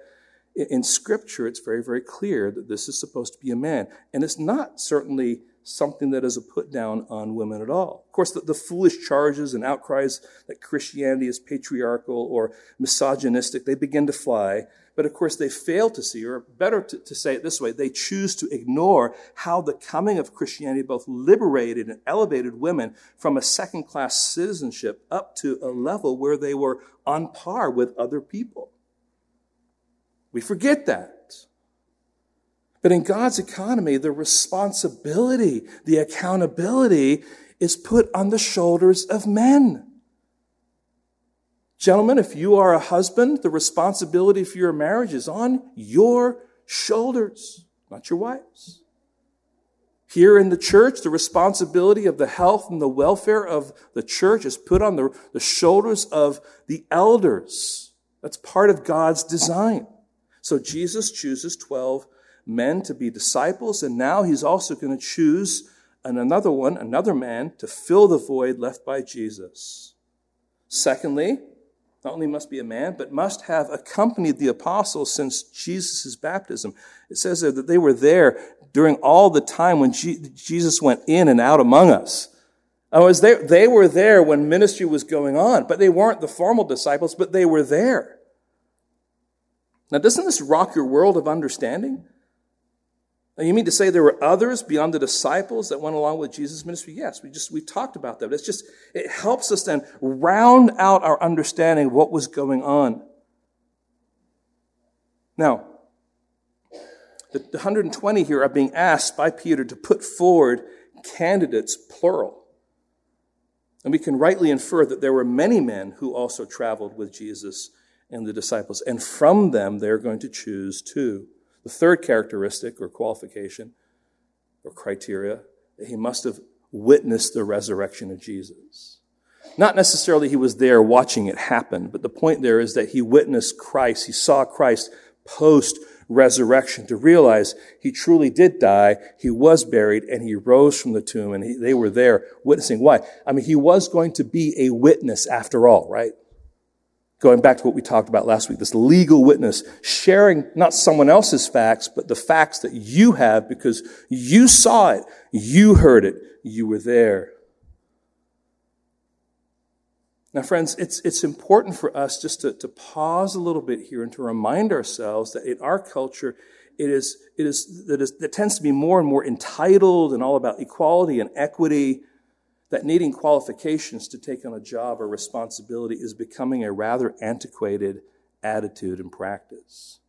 in Scripture, it's very, very clear that this is supposed to be a man. And it's not certainly something that is a put down on women at all. Of course, the, the, foolish charges and outcries that Christianity is patriarchal or misogynistic, they begin to fly. But of course, they fail to see, or better to, to, say it this way, they choose to ignore how the coming of Christianity both liberated and elevated women from a second class citizenship up to a level where they were on par with other people. We forget that. But in God's economy, the responsibility, the accountability is put on the shoulders of men. Gentlemen, if you are a husband, the responsibility for your marriage is on your shoulders, not your wife's. Here in the church, the responsibility of the health and the welfare of the church is put on the, the shoulders of the elders. That's part of God's design. So Jesus chooses 12 men to be disciples, and now he's also going to choose another one, another man, to fill the void left by Jesus. Secondly, not only must be a man, but must have accompanied the apostles since Jesus' baptism. It says that they were there during all the time when Jesus went in and out among us. I was they, they were there when ministry was going on, but they weren't the formal disciples, but they were there. Now, doesn't this rock your world of understanding? Now, you mean to say there were others beyond the disciples that went along with Jesus' ministry? Yes, we just we talked about that. It's just it helps us then round out our understanding of what was going on. Now, the 120 here are being asked by Peter to put forward candidates, plural. And we can rightly infer that there were many men who also traveled with Jesus and the disciples. And from them, they're going to choose two. The third characteristic or qualification or criteria, that he must have witnessed the resurrection of Jesus. Not necessarily he was there watching it happen, but the point there is that he witnessed Christ. He saw Christ post resurrection to realize he truly did die. He was buried and he rose from the tomb and he, they were there witnessing. Why? I mean, he was going to be a witness after all, right? Going back to what we talked about last week, this legal witness, sharing not someone else's facts, but the facts that you have because you saw it, you heard it, you were there. Now, friends, it's, it's important for us just to, to pause a little bit here and to remind ourselves that in our culture, it is, it is, that is, it tends to be more and more entitled and all about equality and equity that needing qualifications to take on a job or responsibility is becoming a rather antiquated attitude and practice.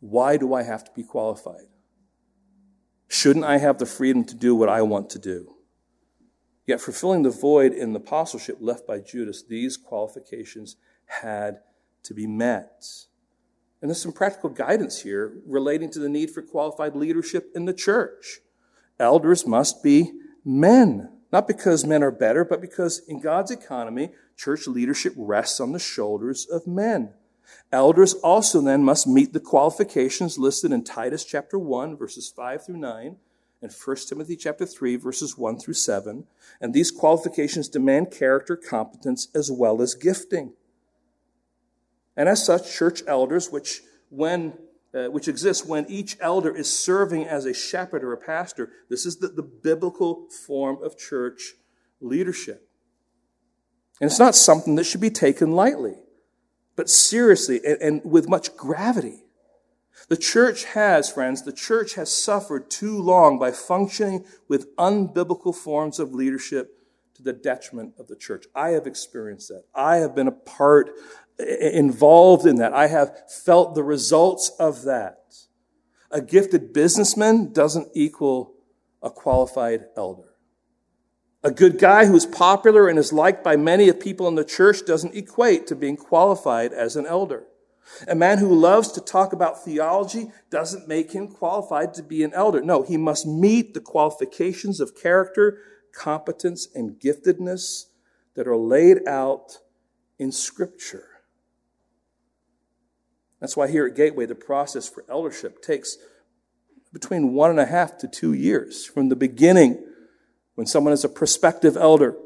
Why do I have to be qualified? Shouldn't I have the freedom to do what I want to do? Yet, fulfilling the void in the apostleship left by Judas, these qualifications had to be met. And there's some practical guidance here relating to the need for qualified leadership in the church. Elders must be men. Not because men are better, but because in God's economy, church leadership rests on the shoulders of men. Elders also then must meet the qualifications listed in Titus chapter 1, verses 5 through 9, and 1 Timothy chapter 3, verses 1 through 7. And these qualifications demand character, competence, as well as gifting. And as such, church elders, which when uh, which exists when each elder is serving as a shepherd or a pastor. This is the, the biblical form of church leadership. And it's not something that should be taken lightly, but seriously and, and with much gravity. The church has, friends, the church has suffered too long by functioning with unbiblical forms of leadership to the detriment of the church. I have experienced that. I have been a part involved in that. I have felt the results of that. A gifted businessman doesn't equal a qualified elder. A good guy who's popular and is liked by many of people in the church doesn't equate to being qualified as an elder. A man who loves to talk about theology doesn't make him qualified to be an elder. No, he must meet the qualifications of character, competence, and giftedness that are laid out in Scripture. That's why here at Gateway, the process for eldership takes between one and a half to two years from the beginning when someone is a prospective elder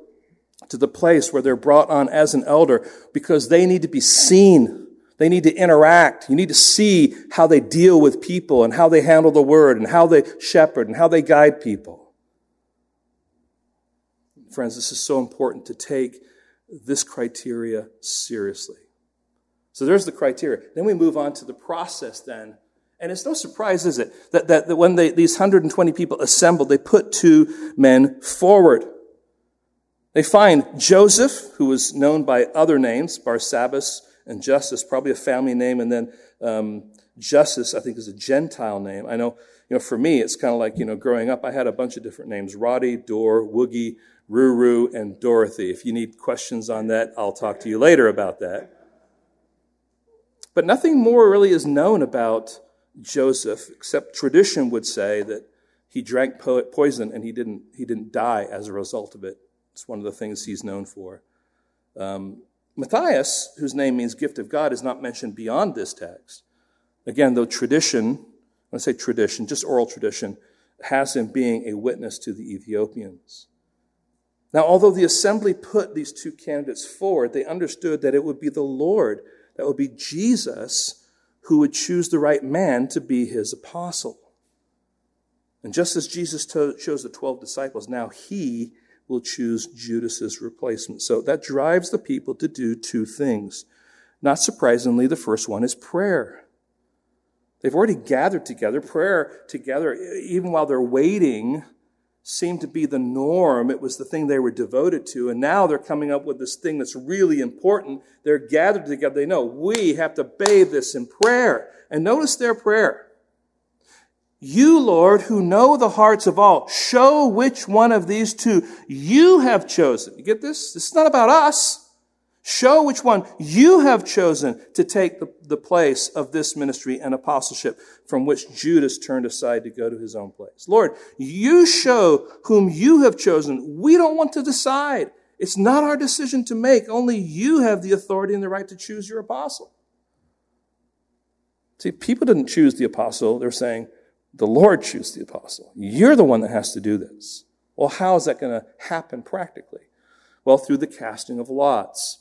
to the place where they're brought on as an elder because they need to be seen. They need to interact. You need to see how they deal with people and how they handle the word and how they shepherd and how they guide people. Friends, this is so important to take this criteria seriously. So there's the criteria. Then we move on to the process then. And it's no surprise, is it, that, that, that when they, these 120 people assembled, they put two men forward. They find Joseph, who was known by other names, Barsabbas and Justus, probably a family name, and then um, I think, is a Gentile name. I know, you know, for me, it's kind of like, you know, growing up, I had a bunch of different names Roddy, Dor, Woogie, Ruru, and Dorothy. If you need questions on that, I'll talk to you later about that. But nothing more really is known about Joseph, except tradition would say that he drank poison and he didn't, he didn't die as a result of it. It's one of the things he's known for. Um, Matthias, whose name means gift of God, is not mentioned beyond this text. Again, though tradition, I say tradition, just oral tradition, has him being a witness to the Ethiopians. Now, although the assembly put these two candidates forward, they understood that it would be the Lord, that would be Jesus, who would choose the right man to be his apostle. And just as Jesus chose the 12 disciples, now he will choose Judas's replacement. So that drives the people to do two things. Not surprisingly, the first one is prayer. They've already gathered together. Prayer together, even while they're waiting, seemed to be the norm. It was the thing they were devoted to. And now they're coming up with this thing that's really important. They're gathered together. They know we have to bathe this in prayer. And notice their prayer. You, Lord, who know the hearts of all, show which one of these two you have chosen. You get this? This is not about us. Show which one you have chosen to take the, the place of this ministry and apostleship from which Judas turned aside to go to his own place. Lord, you show whom you have chosen. We don't want to decide. It's not our decision to make. Only you have the authority and the right to choose your apostle. See, people didn't choose the apostle. They're saying, the Lord choose the apostle. You're the one that has to do this. Well, how is that going to happen practically? Well, through the casting of lots.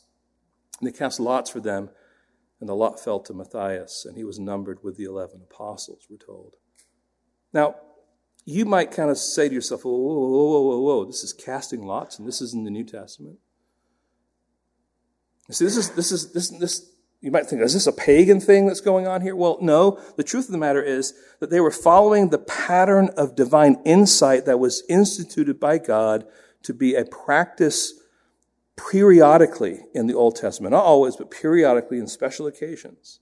And they cast lots for them, and the lot fell to Matthias, and he was numbered with the 11 apostles, we're told. Now, you might kind of say to yourself, whoa, whoa, whoa, whoa, whoa, this is casting lots, and this is in the New Testament. see, this is, this is, this, this, you might think, is this a pagan thing that's going on here? Well, no. The truth of the matter is that they were following the pattern of divine insight that was instituted by God to be a practice periodically in the Old Testament. Not always, but periodically in special occasions.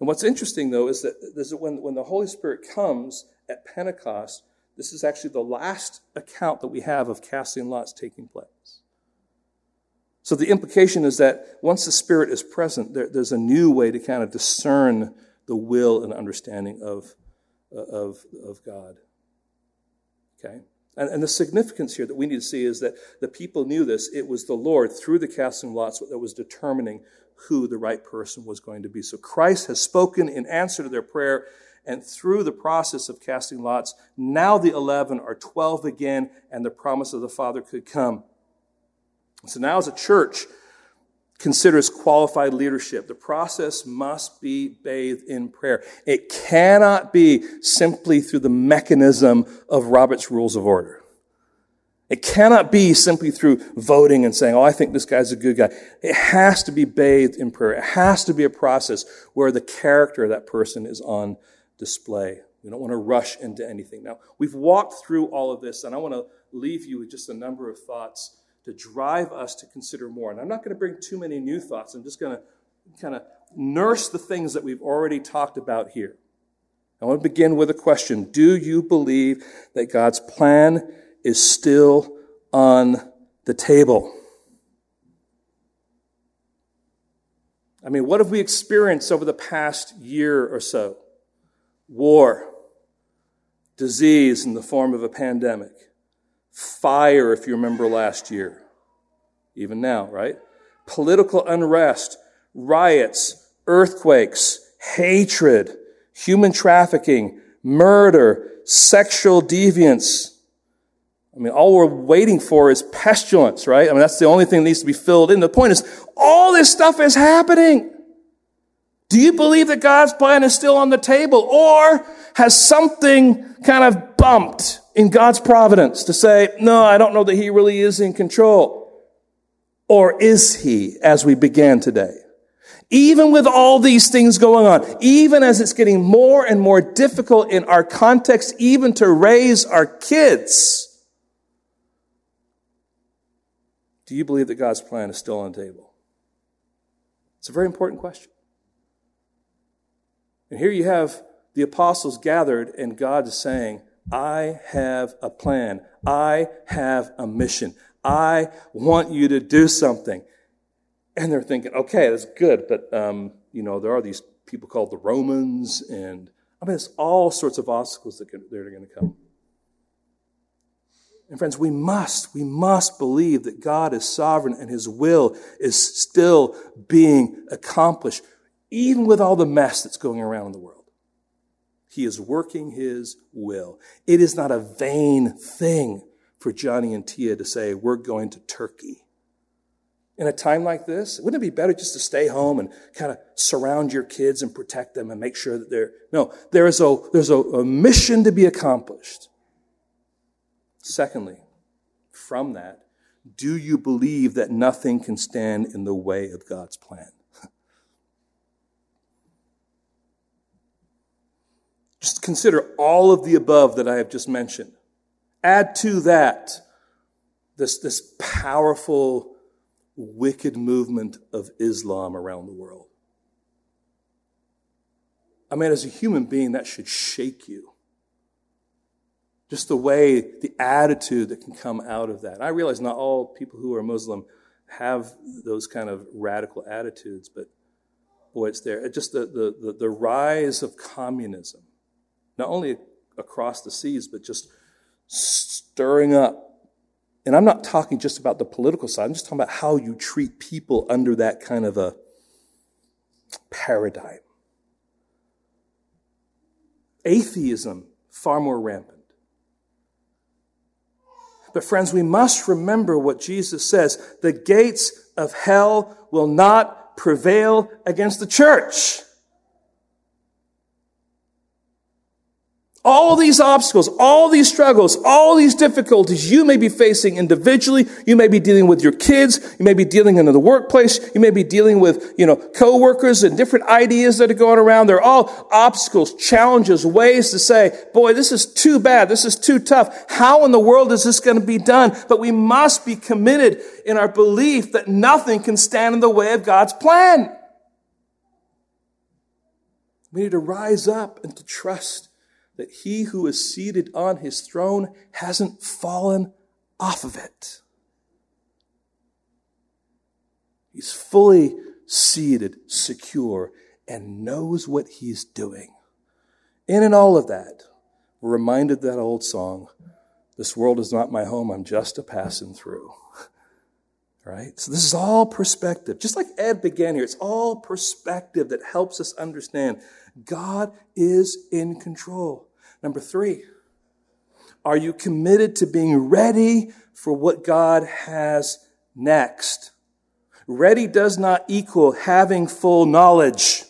And what's interesting, though, is that, when, when the Holy Spirit comes at Pentecost, this is actually the last account that we have of casting lots taking place. So the implication is that once the Spirit is present, there, there's a new way to kind of discern the will and understanding of, uh, of, of God. Okay? And, and, the significance here that we need to see is that the people knew this. It was the Lord, through the casting lots, that was determining who the right person was going to be. So Christ has spoken in answer to their prayer, and through the process of casting lots, now the 11 are 12 again, and the promise of the Father could come. So now, as a church considers qualified leadership, the process must be bathed in prayer. It cannot be simply through the mechanism of Robert's Rules of Order. It cannot be simply through voting and saying, oh, I think this guy's a good guy. It has to be bathed in prayer. It has to be a process where the character of that person is on display. We don't want to rush into anything. Now, we've walked through all of this, and I want to leave you with just a number of thoughts to drive us to consider more. And I'm not going to bring too many new thoughts. I'm just going to kind of nurse the things that we've already talked about here. I want to begin with a question. Do you believe that God's plan is still on the table? I mean, what have we experienced over the past year or so? War, disease in the form of a pandemic, Fire, if you remember last year. Even now, right? Political unrest, riots, earthquakes, hatred, human trafficking, murder, sexual deviance. I mean, all we're waiting for is pestilence, right? I mean, that's the only thing that needs to be filled in. The point is, all this stuff is happening. Do you believe that God's plan is still on the table? Or has something kind of bumped in God's providence to say, no, I don't know that He really is in control? Or is He, as we began today? Even with all these things going on, even as it's getting more and more difficult in our context, even to raise our kids, do you believe that God's plan is still on the table? It's a very important question. And here you have the apostles gathered, and God is saying, I have a plan. I have a mission. I want you to do something. And they're thinking, okay, that's good, but, um, you know, there are these people called the Romans, and I mean, there's all sorts of obstacles that, can, that are going to come. And friends, we must, we must believe that God is sovereign and His will is still being accomplished, even with all the mess that's going around in the world. He is working His will. It is not a vain thing for Johnny and Tia to say, we're going to Turkey in a time like this? Wouldn't it be better just to stay home and kind of surround your kids and protect them and make sure that they're, no, there is a, there's a, a mission to be accomplished. Secondly, from that, do you believe that nothing can stand in the way of God's plan? Just consider all of the above that I have just mentioned. Add to that this, this powerful wicked movement of Islam around the world. I mean, as a human being, that should shake you. Just the way, the attitude that can come out of that. I realize not all people who are Muslim have those kind of radical attitudes, but boy, it's there. just the, the, the rise of communism, not only across the seas, but just stirring up and I'm not talking just about the political side, I'm just talking about how you treat people under that kind of a paradigm. Atheism, far more rampant. But friends, we must remember what Jesus says. The gates of hell will not prevail against the church. All these obstacles, all these struggles, all these difficulties you may be facing individually. You may be dealing with your kids. You may be dealing in the workplace. You may be dealing with, you know, coworkers and different ideas that are going around. They're all obstacles, challenges, ways to say, boy, this is too bad. This is too tough. How in the world is this going to be done? But we must be committed in our belief that nothing can stand in the way of God's plan. We need to rise up and to trust that he who is seated on his throne hasn't fallen off of it. He's fully seated, secure, and knows what he's doing. In and all of that, we're reminded that old song, This world is not my home, I'm just a passing through. *laughs* Right? So this is all perspective. Just like Ed began here, it's all perspective that helps us understand God is in control. Number three, are you committed to being ready for what God has next? Ready does not equal having full knowledge.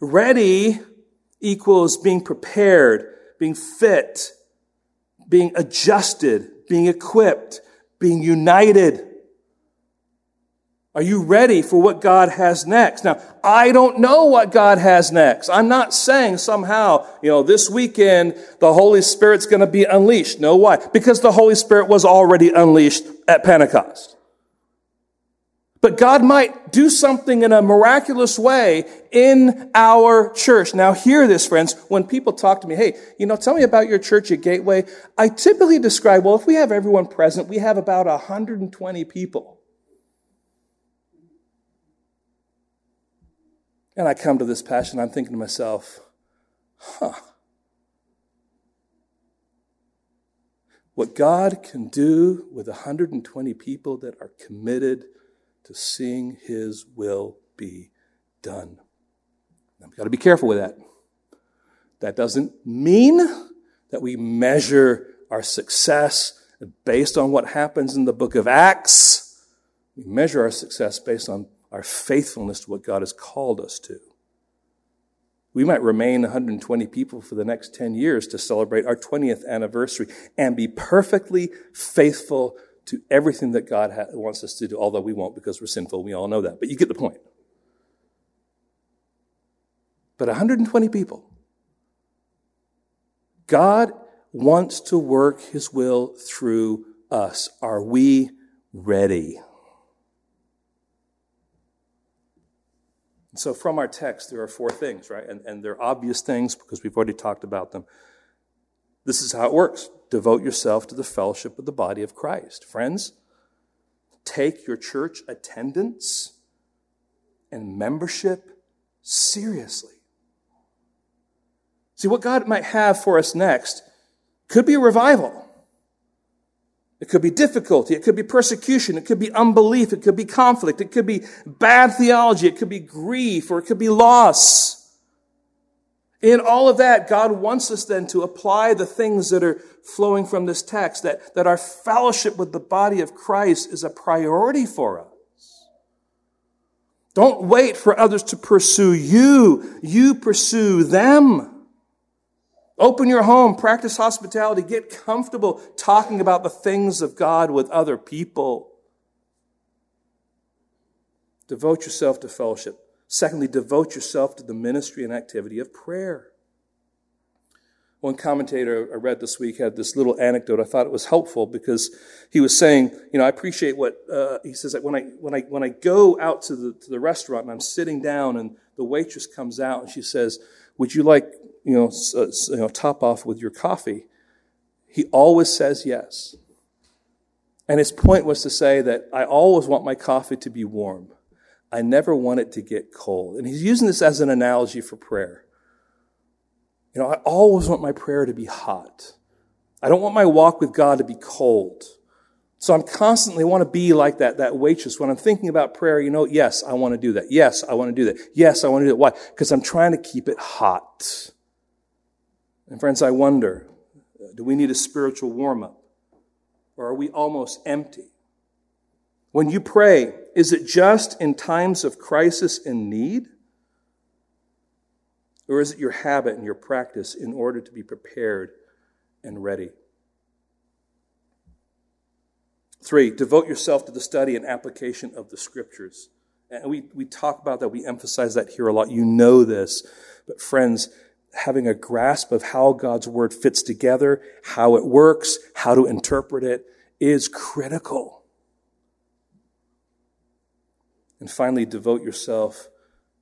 Ready equals being prepared, being fit, being adjusted, being equipped, being united. Are you ready for what God has next? Now, I don't know what God has next. I'm not saying somehow, you know, this weekend the Holy Spirit's going to be unleashed. No, why? Because the Holy Spirit was already unleashed at Pentecost. But God might do something in a miraculous way in our church. Now hear this, friends. When people talk to me, hey, you know, tell me about your church at Gateway. I typically describe, well, if we have everyone present, we have about 120 people. And I come to this passion, I'm thinking to myself, huh. What God can do with 120 people that are committed to seeing His will be done. I've got to be careful with that. That doesn't mean that we measure our success based on what happens in the book of Acts. We measure our success based on our faithfulness to what God has called us to. We might remain 120 people for the next 10 years to celebrate our 20th anniversary and be perfectly faithful to everything that God ha- wants us to do, although we won't because we're sinful. We all know that. But you get the point. But 120 people. God wants to work his will through us. Are we ready? So, from our text, there are four things, right? And, and they're obvious things because we've already talked about them. This is how it works devote yourself to the fellowship of the body of Christ. Friends, take your church attendance and membership seriously. See, what God might have for us next could be a revival. It could be difficulty. It could be persecution. It could be unbelief. It could be conflict. It could be bad theology. It could be grief or it could be loss. In all of that, God wants us then to apply the things that are flowing from this text, that, that our fellowship with the body of Christ is a priority for us. Don't wait for others to pursue you. You pursue them. Open your home, practice hospitality, get comfortable talking about the things of God with other people. Devote yourself to fellowship. Secondly, devote yourself to the ministry and activity of prayer. One commentator I read this week had this little anecdote. I thought it was helpful because he was saying, you know, I appreciate what uh, he says. That when I when I when I go out to the to the restaurant and I'm sitting down and the waitress comes out and she says, "Would you like you know uh, you know top off with your coffee?" He always says yes. And his point was to say that I always want my coffee to be warm. I never want it to get cold. And he's using this as an analogy for prayer. You know, I always want my prayer to be hot. I don't want my walk with God to be cold. So I'm constantly want to be like that, that waitress. When I'm thinking about prayer, you know, yes, I want to do that. Yes, I want to do that. Yes, I want to do that. Why? Because I'm trying to keep it hot. And friends, I wonder, uh, do we need a spiritual warm up? Or are we almost empty? When you pray, is it just in times of crisis and need? Or is it your habit and your practice in order to be prepared and ready? Three, devote yourself to the study and application of the scriptures. And we, we talk about that, we emphasize that here a lot. You know this. But friends, having a grasp of how God's word fits together, how it works, how to interpret it is critical. And finally, devote yourself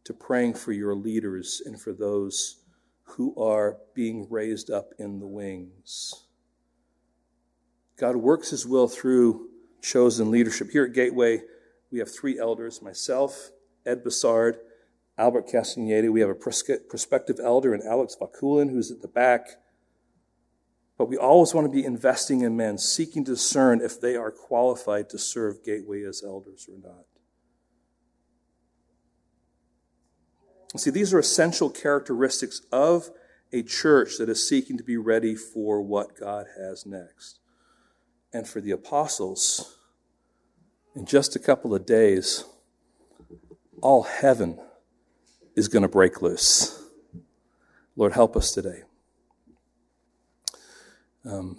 to praying for your leaders and for those who are being raised up in the wings. God works his will through chosen leadership. Here at Gateway, we have three elders myself, Ed Bassard, Albert Castagneti. We have a prospective elder in Alex Vakulin, who's at the back. But we always want to be investing in men, seeking to discern if they are qualified to serve Gateway as elders or not. See, these are essential characteristics of a church that is seeking to be ready for what God has next. And for the apostles, in just a couple of days, all heaven is going to break loose. Lord, help us today. Um,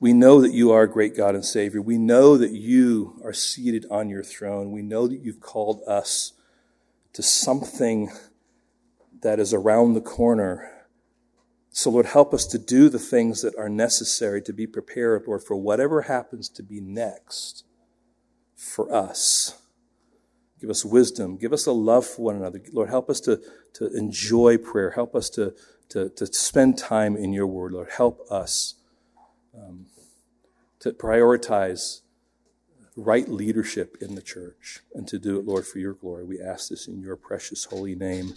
we know that you are a great God and Savior. We know that you are seated on your throne. We know that you've called us to something that is around the corner. So, Lord, help us to do the things that are necessary to be prepared, Lord, for whatever happens to be next for us. Give us wisdom. Give us a love for one another. Lord, help us to, to enjoy prayer. Help us to, to, to spend time in your word. Lord, help us um, to prioritize right leadership in the church and to do it, Lord, for your glory. We ask this in your precious holy name.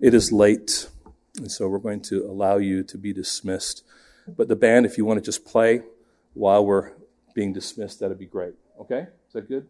It is late, and so we're going to allow you to be dismissed. But the band, if you want to just play while we're being dismissed, that'd be great. Okay? Is that good?